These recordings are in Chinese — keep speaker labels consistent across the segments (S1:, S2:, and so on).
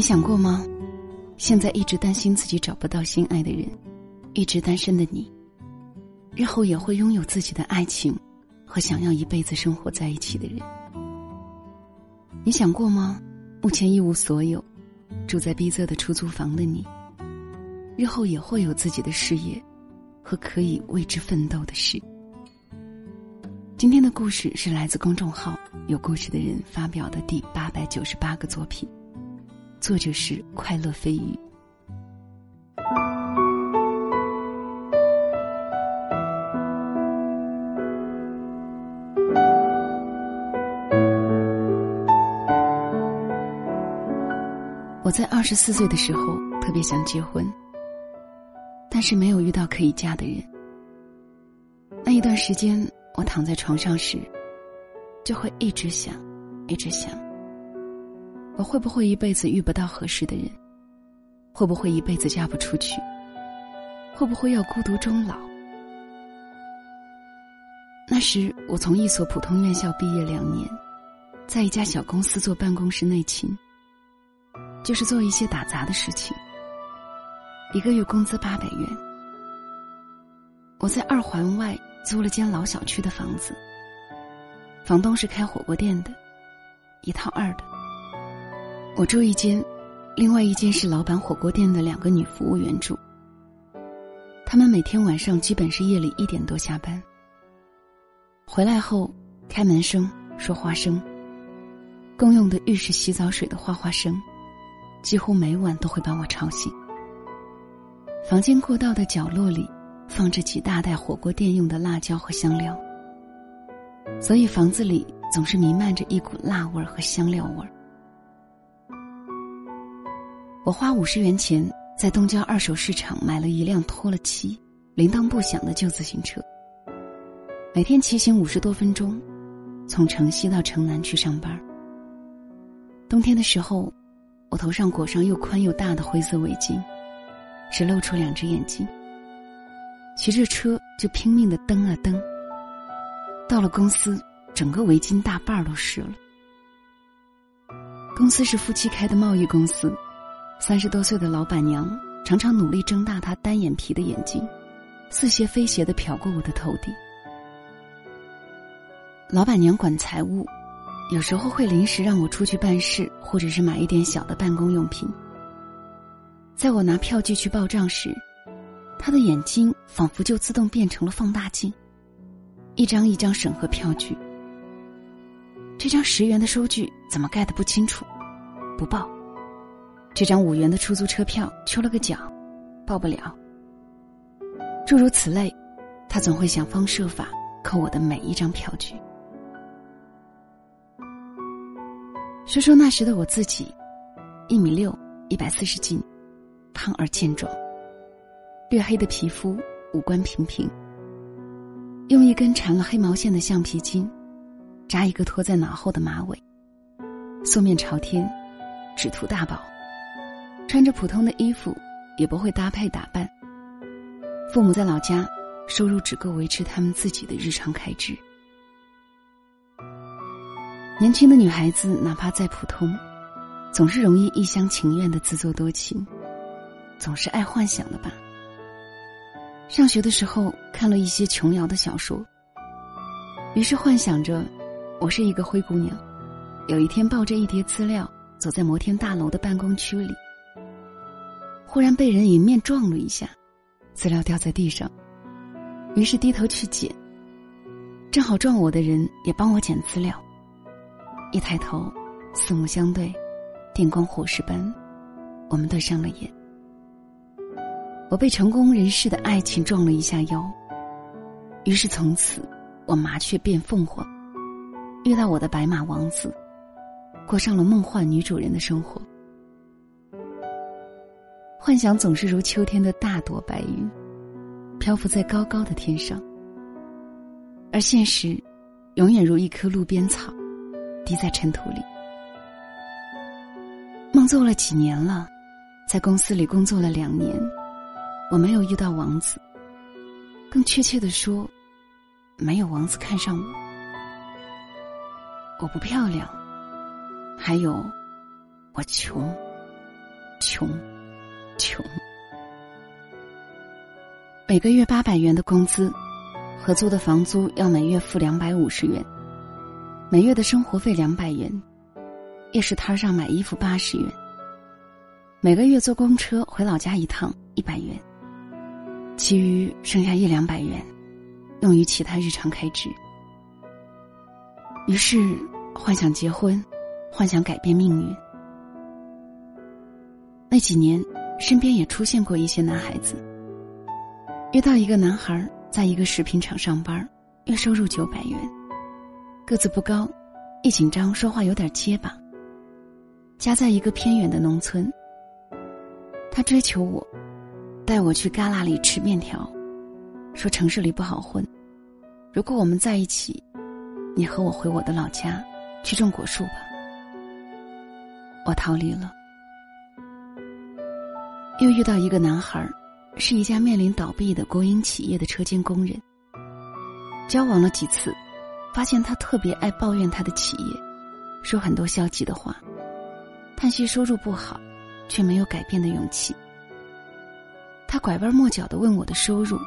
S1: 你想过吗？现在一直担心自己找不到心爱的人，一直单身的你，日后也会拥有自己的爱情和想要一辈子生活在一起的人。你想过吗？目前一无所有，住在逼仄的出租房的你，日后也会有自己的事业和可以为之奋斗的事。今天的故事是来自公众号“有故事的人”发表的第八百九十八个作品。作者是快乐飞鱼。我在二十四岁的时候特别想结婚，但是没有遇到可以嫁的人。那一段时间，我躺在床上时，就会一直想，一直想。我会不会一辈子遇不到合适的人？会不会一辈子嫁不出去？会不会要孤独终老？那时我从一所普通院校毕业两年，在一家小公司做办公室内勤，就是做一些打杂的事情。一个月工资八百元。我在二环外租了间老小区的房子，房东是开火锅店的，一套二的。我住一间，另外一间是老板火锅店的两个女服务员住。他们每天晚上基本是夜里一点多下班，回来后开门声、说话声、共用的浴室洗澡水的哗哗声，几乎每晚都会把我吵醒。房间过道的角落里放着几大袋火锅店用的辣椒和香料，所以房子里总是弥漫着一股辣味儿和香料味儿。我花五十元钱在东郊二手市场买了一辆脱了漆、铃铛不响的旧自行车。每天骑行五十多分钟，从城西到城南去上班。冬天的时候，我头上裹上又宽又大的灰色围巾，只露出两只眼睛。骑着车就拼命的蹬啊蹬。到了公司，整个围巾大半儿都湿了。公司是夫妻开的贸易公司。三十多岁的老板娘常常努力睁大她单眼皮的眼睛，似斜非斜的瞟过我的头顶。老板娘管财务，有时候会临时让我出去办事，或者是买一点小的办公用品。在我拿票据去报账时，她的眼睛仿佛就自动变成了放大镜，一张一张审核票据。这张十元的收据怎么盖的不清楚？不报。这张五元的出租车票缺了个角，报不了。诸如此类，他总会想方设法扣我的每一张票据。说说那时的我自己，一米六，一百四十斤，胖而健壮，略黑的皮肤，五官平平。用一根缠了黑毛线的橡皮筋，扎一个拖在脑后的马尾，素面朝天，只图大宝。穿着普通的衣服，也不会搭配打扮。父母在老家，收入只够维持他们自己的日常开支。年轻的女孩子，哪怕再普通，总是容易一厢情愿的自作多情，总是爱幻想的吧。上学的时候看了一些琼瑶的小说，于是幻想着，我是一个灰姑娘，有一天抱着一叠资料，走在摩天大楼的办公区里。忽然被人迎面撞了一下，资料掉在地上，于是低头去捡。正好撞我的人也帮我捡资料。一抬头，四目相对，电光火石般，我们对上了眼。我被成功人士的爱情撞了一下腰，于是从此我麻雀变凤凰，遇到我的白马王子，过上了梦幻女主人的生活。幻想总是如秋天的大朵白云，漂浮在高高的天上；而现实，永远如一棵路边草，滴在尘土里。梦做了几年了，在公司里工作了两年，我没有遇到王子。更确切的说，没有王子看上我。我不漂亮，还有，我穷。穷，穷。每个月八百元的工资，合租的房租要每月付两百五十元，每月的生活费两百元，夜市摊上买衣服八十元，每个月坐公车回老家一趟一百元，其余剩下一两百元，用于其他日常开支。于是幻想结婚，幻想改变命运。那几年，身边也出现过一些男孩子。遇到一个男孩，在一个食品厂上班，月收入九百元，个子不高，一紧张说话有点结巴。家在一个偏远的农村。他追求我，带我去旮旯里吃面条，说城市里不好混。如果我们在一起，你和我回我的老家，去种果树吧。我逃离了。又遇到一个男孩是一家面临倒闭的国营企业的车间工人。交往了几次，发现他特别爱抱怨他的企业，说很多消极的话，叹息收入不好，却没有改变的勇气。他拐弯抹角的问我的收入，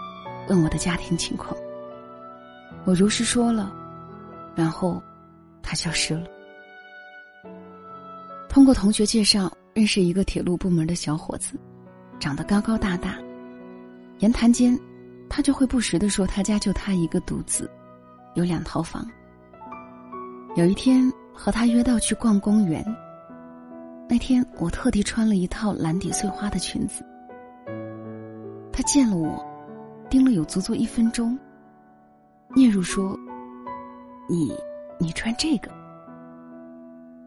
S1: 问我的家庭情况。我如实说了，然后他消失了。通过同学介绍，认识一个铁路部门的小伙子。长得高高大大，言谈间，他就会不时的说他家就他一个独子，有两套房。有一天和他约到去逛公园，那天我特地穿了一套蓝底碎花的裙子。他见了我，盯了有足足一分钟，嗫嚅说：“你，你穿这个？”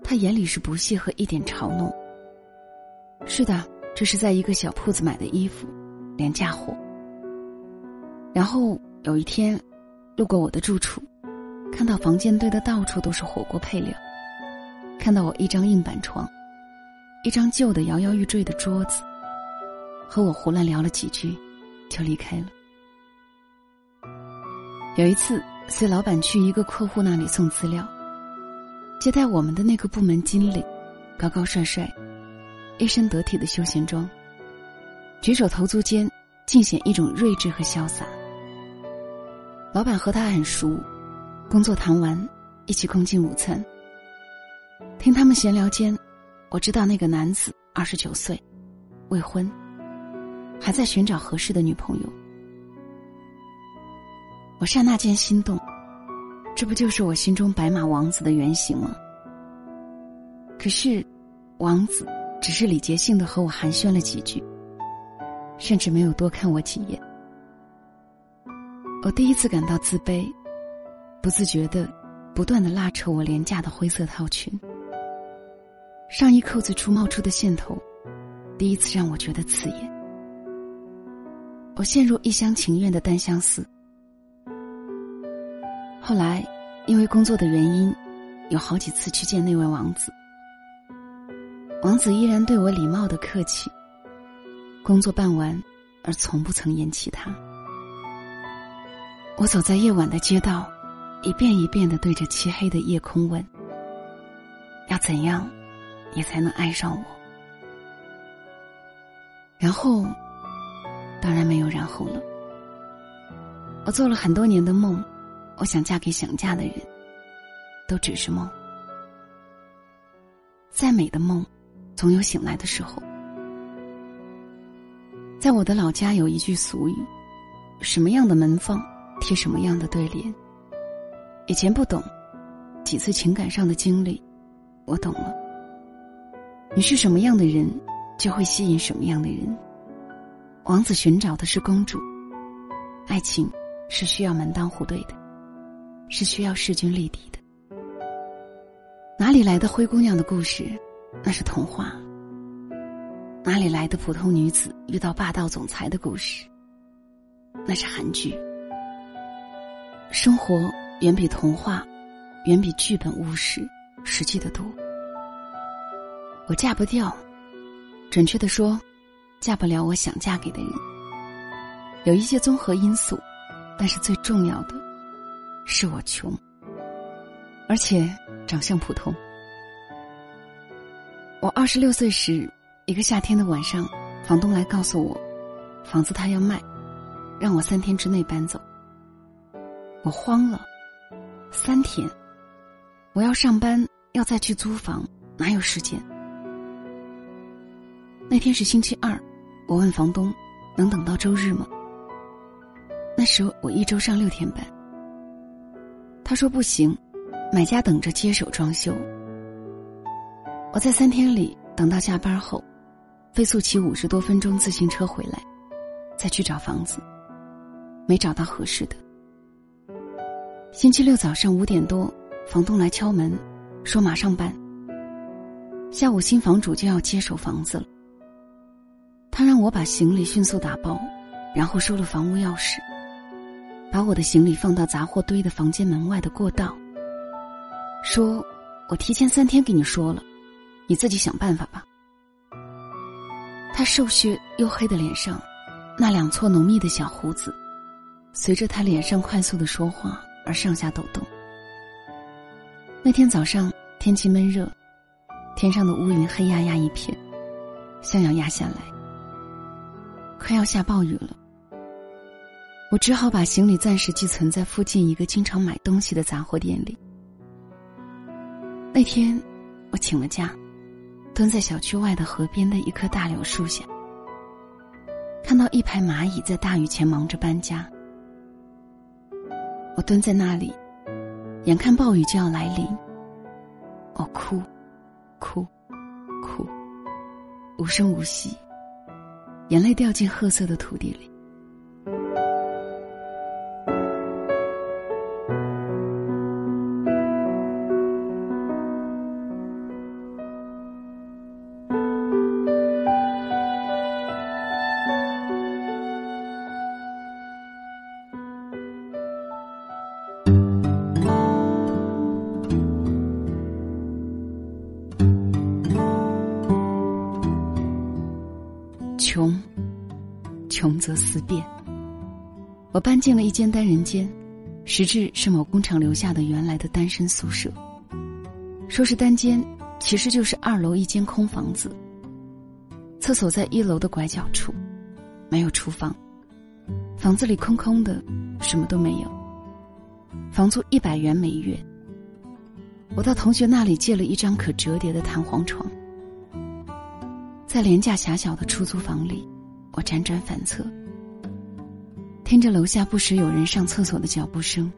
S1: 他眼里是不屑和一点嘲弄。是的。这是在一个小铺子买的衣服，廉价货。然后有一天，路过我的住处，看到房间堆的到处都是火锅配料，看到我一张硬板床，一张旧的摇摇欲坠的桌子，和我胡乱聊了几句，就离开了。有一次，随老板去一个客户那里送资料，接待我们的那个部门经理，高高帅帅。一身得体的休闲装，举手投足间尽显一种睿智和潇洒。老板和他很熟，工作谈完，一起共进午餐。听他们闲聊间，我知道那个男子二十九岁，未婚，还在寻找合适的女朋友。我刹那间心动，这不就是我心中白马王子的原型吗？可是，王子。只是礼节性的和我寒暄了几句，甚至没有多看我几眼。我第一次感到自卑，不自觉的不断的拉扯我廉价的灰色套裙，上衣扣子处冒出的线头，第一次让我觉得刺眼。我陷入一厢情愿的单相思。后来，因为工作的原因，有好几次去见那位王子。王子依然对我礼貌的客气。工作办完，而从不曾言起他。我走在夜晚的街道，一遍一遍的对着漆黑的夜空问：要怎样，你才能爱上我？然后，当然没有然后了。我做了很多年的梦，我想嫁给想嫁的人，都只是梦。再美的梦。总有醒来的时候。在我的老家有一句俗语：“什么样的门缝贴什么样的对联。”以前不懂，几次情感上的经历，我懂了。你是什么样的人，就会吸引什么样的人。王子寻找的是公主，爱情是需要门当户对的，是需要势均力敌的。哪里来的灰姑娘的故事？那是童话。哪里来的普通女子遇到霸道总裁的故事？那是韩剧。生活远比童话，远比剧本务实、实际的多。我嫁不掉，准确的说，嫁不了我想嫁给的人。有一些综合因素，但是最重要的，是我穷，而且长相普通。我二十六岁时，一个夏天的晚上，房东来告诉我，房子他要卖，让我三天之内搬走。我慌了，三天，我要上班，要再去租房，哪有时间？那天是星期二，我问房东，能等到周日吗？那时候我一周上六天班。他说不行，买家等着接手装修。我在三天里等到下班后。飞速骑五十多分钟自行车回来，再去找房子，没找到合适的。星期六早上五点多，房东来敲门，说马上搬。下午新房主就要接手房子了。他让我把行李迅速打包，然后收了房屋钥匙，把我的行李放到杂货堆的房间门外的过道。说：“我提前三天给你说了，你自己想办法吧。”他瘦削黝黑的脸上，那两撮浓密的小胡子，随着他脸上快速的说话而上下抖动。那天早上天气闷热，天上的乌云黑压压一片，像要压下来，快要下暴雨了。我只好把行李暂时寄存在附近一个经常买东西的杂货店里。那天，我请了假。蹲在小区外的河边的一棵大柳树下，看到一排蚂蚁在大雨前忙着搬家。我蹲在那里，眼看暴雨就要来临，我哭，哭，哭，无声无息，眼泪掉进褐色的土地里。则思变。我搬进了一间单人间，实质是某工厂留下的原来的单身宿舍。说是单间，其实就是二楼一间空房子。厕所在一楼的拐角处，没有厨房。房子里空空的，什么都没有。房租一百元每月。我到同学那里借了一张可折叠的弹簧床。在廉价狭小的出租房里，我辗转反侧，听着楼下不时有人上厕所的脚步声，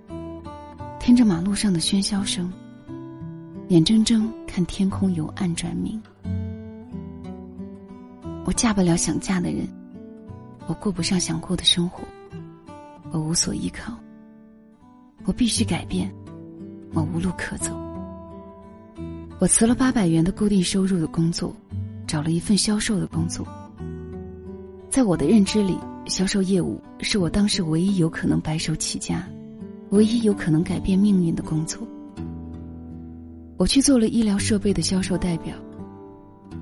S1: 听着马路上的喧嚣声，眼睁睁看天空由暗转明。我嫁不了想嫁的人，我过不上想过的生活，我无所依靠，我必须改变，我无路可走。我辞了八百元的固定收入的工作。找了一份销售的工作，在我的认知里，销售业务是我当时唯一有可能白手起家、唯一有可能改变命运的工作。我去做了医疗设备的销售代表，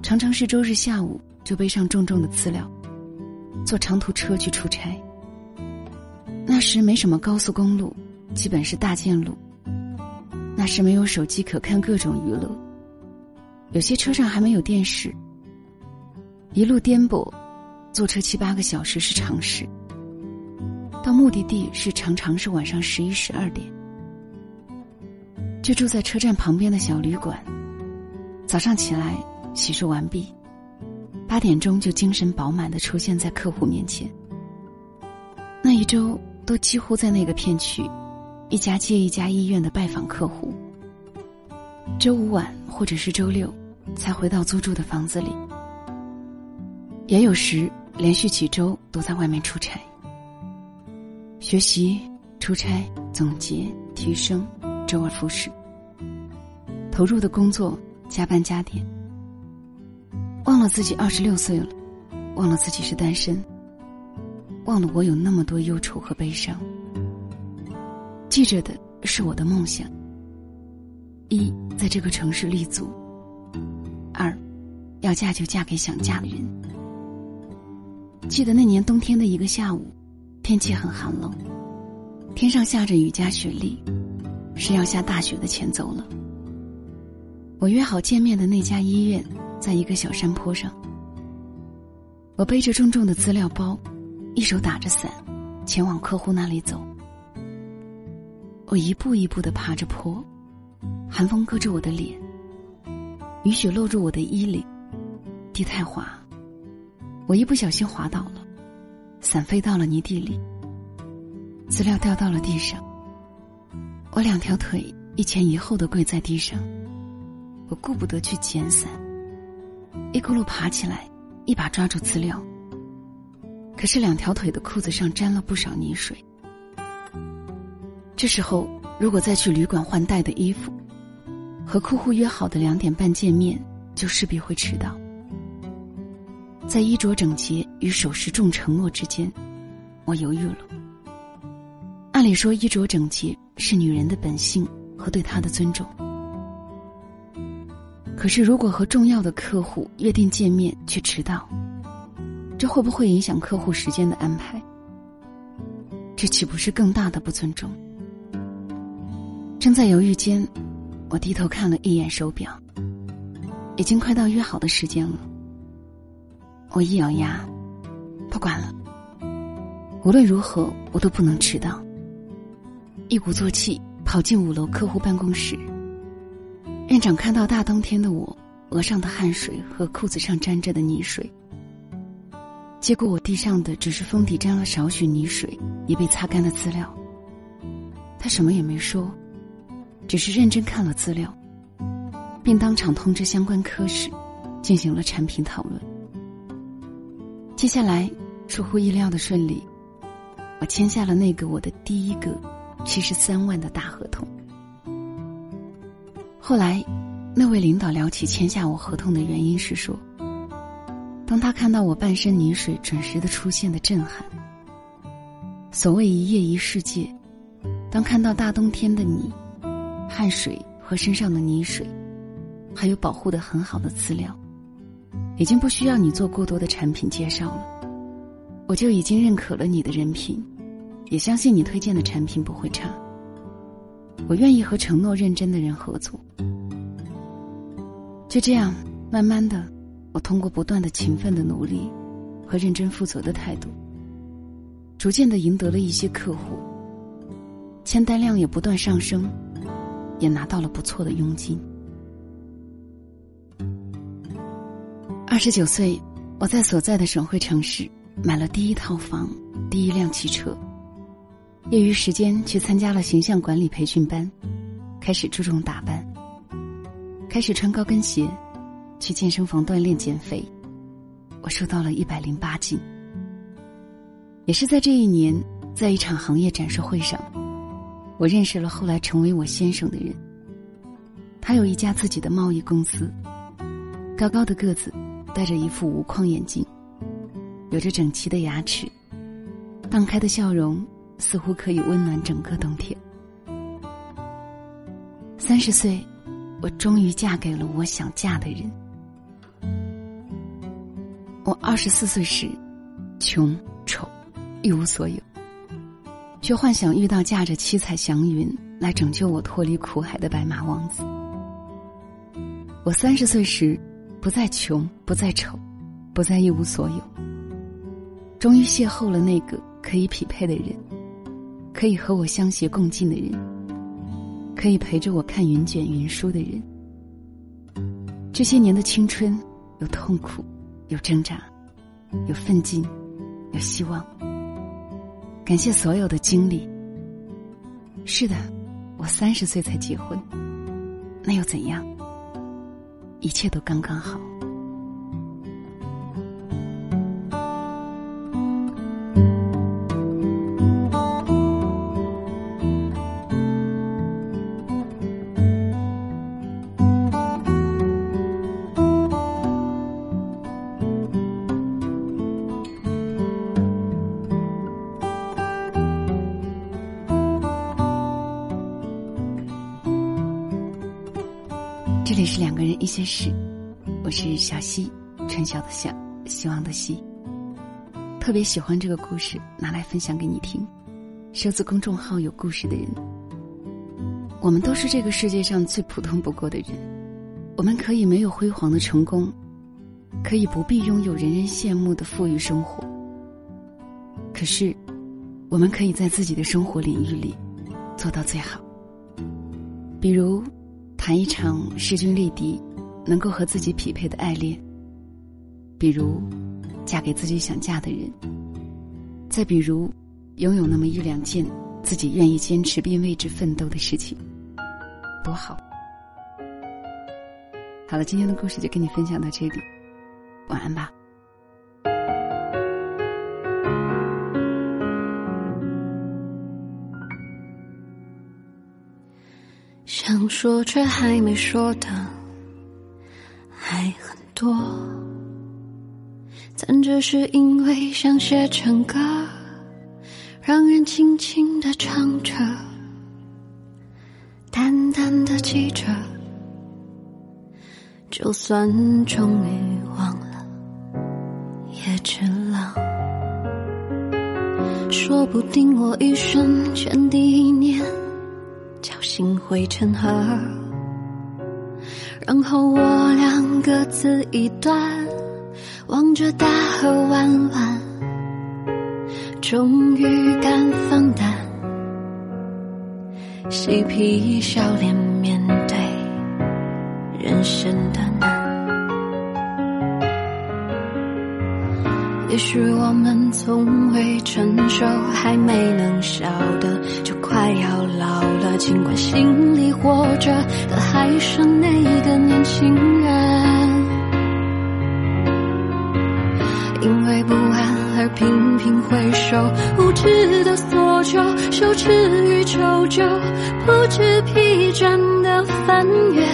S1: 常常是周日下午就背上重重的资料，坐长途车去出差。那时没什么高速公路，基本是大件路。那时没有手机可看各种娱乐，有些车上还没有电视。一路颠簸，坐车七八个小时是常事。到目的地是常常是晚上十一十二点，就住在车站旁边的小旅馆。早上起来洗漱完毕，八点钟就精神饱满的出现在客户面前。那一周都几乎在那个片区，一家接一家医院的拜访客户。周五晚或者是周六，才回到租住的房子里。也有时连续几周都在外面出差，学习、出差、总结、提升，周而复始。投入的工作，加班加点，忘了自己二十六岁了，忘了自己是单身，忘了我有那么多忧愁和悲伤。记着的是我的梦想：一，在这个城市立足；二，要嫁就嫁给想嫁的人。记得那年冬天的一个下午，天气很寒冷，天上下着雨夹雪粒，是要下大雪的前奏了。我约好见面的那家医院，在一个小山坡上，我背着重重的资料包，一手打着伞，前往客户那里走。我一步一步的爬着坡，寒风割着我的脸，雨雪落入我的衣领，地太滑，我一不小心滑倒了，伞飞到了泥地里，资料掉到了地上。我两条腿一前一后的跪在地上，我顾不得去捡伞，一咕噜爬起来，一把抓住资料。可是两条腿的裤子上沾了不少泥水。这时候，如果再去旅馆换带的衣服，和客户约好的两点半见面，就势必会迟到。在衣着整洁与守时重承诺之间，我犹豫了。按理说，衣着整洁是女人的本性和对她的尊重。可是，如果和重要的客户约定见面却迟到，这会不会影响客户时间的安排？这岂不是更大的不尊重？正在犹豫间，我低头看了一眼手表，已经快到约好的时间了。我一咬牙，不管了，无论如何我都不能迟到。一鼓作气跑进五楼客户办公室。院长看到大冬天的我，额上的汗水和裤子上沾着的泥水，结果我地上的只是封底沾了少许泥水、已被擦干的资料，他什么也没说。只是认真看了资料，并当场通知相关科室，进行了产品讨论。接下来，出乎意料的顺利，我签下了那个我的第一个七十三万的大合同。后来，那位领导聊起签下我合同的原因时说：“当他看到我半身泥水准时的出现的震撼，所谓一夜一世界，当看到大冬天的你。”汗水和身上的泥水，还有保护的很好的资料，已经不需要你做过多的产品介绍了。我就已经认可了你的人品，也相信你推荐的产品不会差。我愿意和承诺认真的人合作。就这样，慢慢的，我通过不断的勤奋的努力和认真负责的态度，逐渐的赢得了一些客户，签单量也不断上升。也拿到了不错的佣金。二十九岁，我在所在的省会城市买了第一套房，第一辆汽车。业余时间去参加了形象管理培训班，开始注重打扮，开始穿高跟鞋，去健身房锻炼减肥。我瘦到了一百零八斤。也是在这一年，在一场行业展示会上。我认识了后来成为我先生的人。他有一家自己的贸易公司，高高的个子，戴着一副无框眼镜，有着整齐的牙齿，荡开的笑容，似乎可以温暖整个冬天。三十岁，我终于嫁给了我想嫁的人。我二十四岁时，穷丑，一无所有。却幻想遇到驾着七彩祥云来拯救我脱离苦海的白马王子。我三十岁时，不再穷，不再丑，不再一无所有。终于邂逅了那个可以匹配的人，可以和我相携共进的人，可以陪着我看云卷云舒的人。这些年的青春，有痛苦，有挣扎，有奋进，有希望。感谢所有的经历。是的，我三十岁才结婚，那又怎样？一切都刚刚好。是两个人一些事，我是小溪，春晓的晓，希望的希。特别喜欢这个故事，拿来分享给你听。收字公众号有故事的人，我们都是这个世界上最普通不过的人。我们可以没有辉煌的成功，可以不必拥有人人羡慕的富裕生活。可是，我们可以在自己的生活领域里做到最好。比如，谈一场势均力敌、能够和自己匹配的爱恋；比如，嫁给自己想嫁的人；再比如，拥有那么一两件自己愿意坚持并为之奋斗的事情，多好！好了，今天的故事就跟你分享到这里，晚安吧。
S2: 想说却还没说的还很多，但只是因为想写成歌，让人轻轻的唱着，淡淡的记着，就算终于忘了，也值了。说不定我一生前第一年。侥幸汇成河，然后我俩各自一端，望着大河弯弯，终于敢放胆，嬉皮笑脸面对人生的难。也许我们从未成熟，还没能晓得，就快要老了。尽管心里活着的还是那个年轻人，因为不安而频频回首，无知的索求，羞耻与求救，不知疲倦的翻越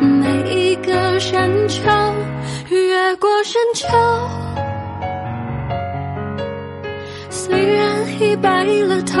S2: 每一个山丘，越过山丘。虽然已白了头，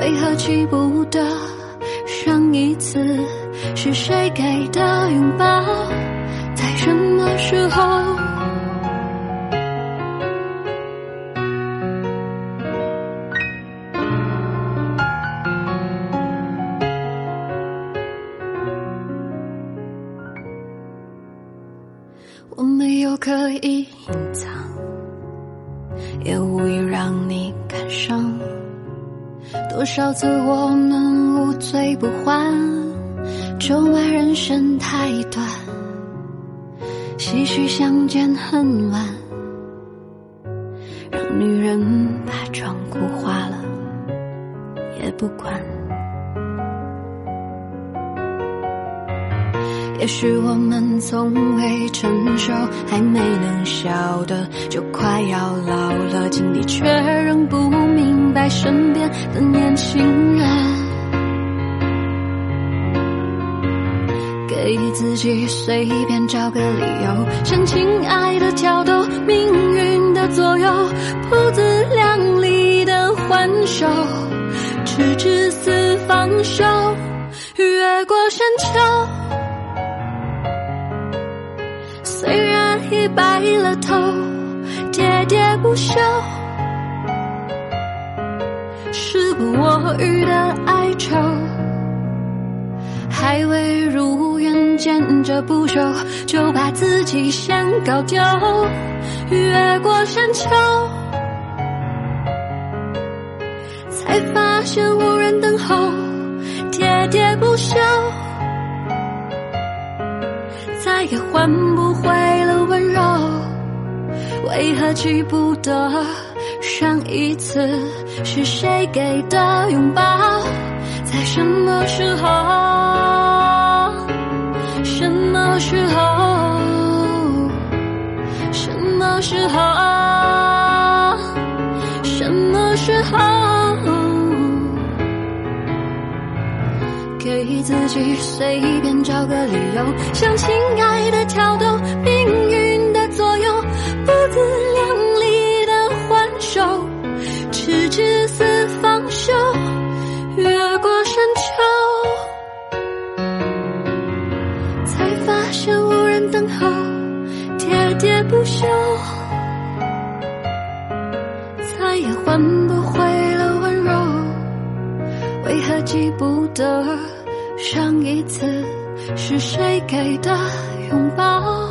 S2: 为何记不得上一次是谁给的拥抱，在什么时候？太短，唏嘘相见恨晚，让女人把妆哭花了也不管。也许我们从未成熟，还没能晓得，就快要老了，经历却仍不明白身边的年轻人，给自己随便找个理由，向亲爱的挑逗，命运的左右，不自量力的还手，直至死方休，越过山丘。虽然已白了头，喋喋不休，时不我予的哀愁，还未如愿见着不朽，就把自己先搞丢，越过山丘，才发现无人等候，喋喋不休。再也换不回了温柔，为何记不得上一次是谁给的拥抱？在什么时候？什么时候？什么时候？什么时候？给自己随便找个理由，向亲爱的挑逗，命运的。左右，不自就，再也换不回了温柔。为何记不得上一次是谁给的拥抱？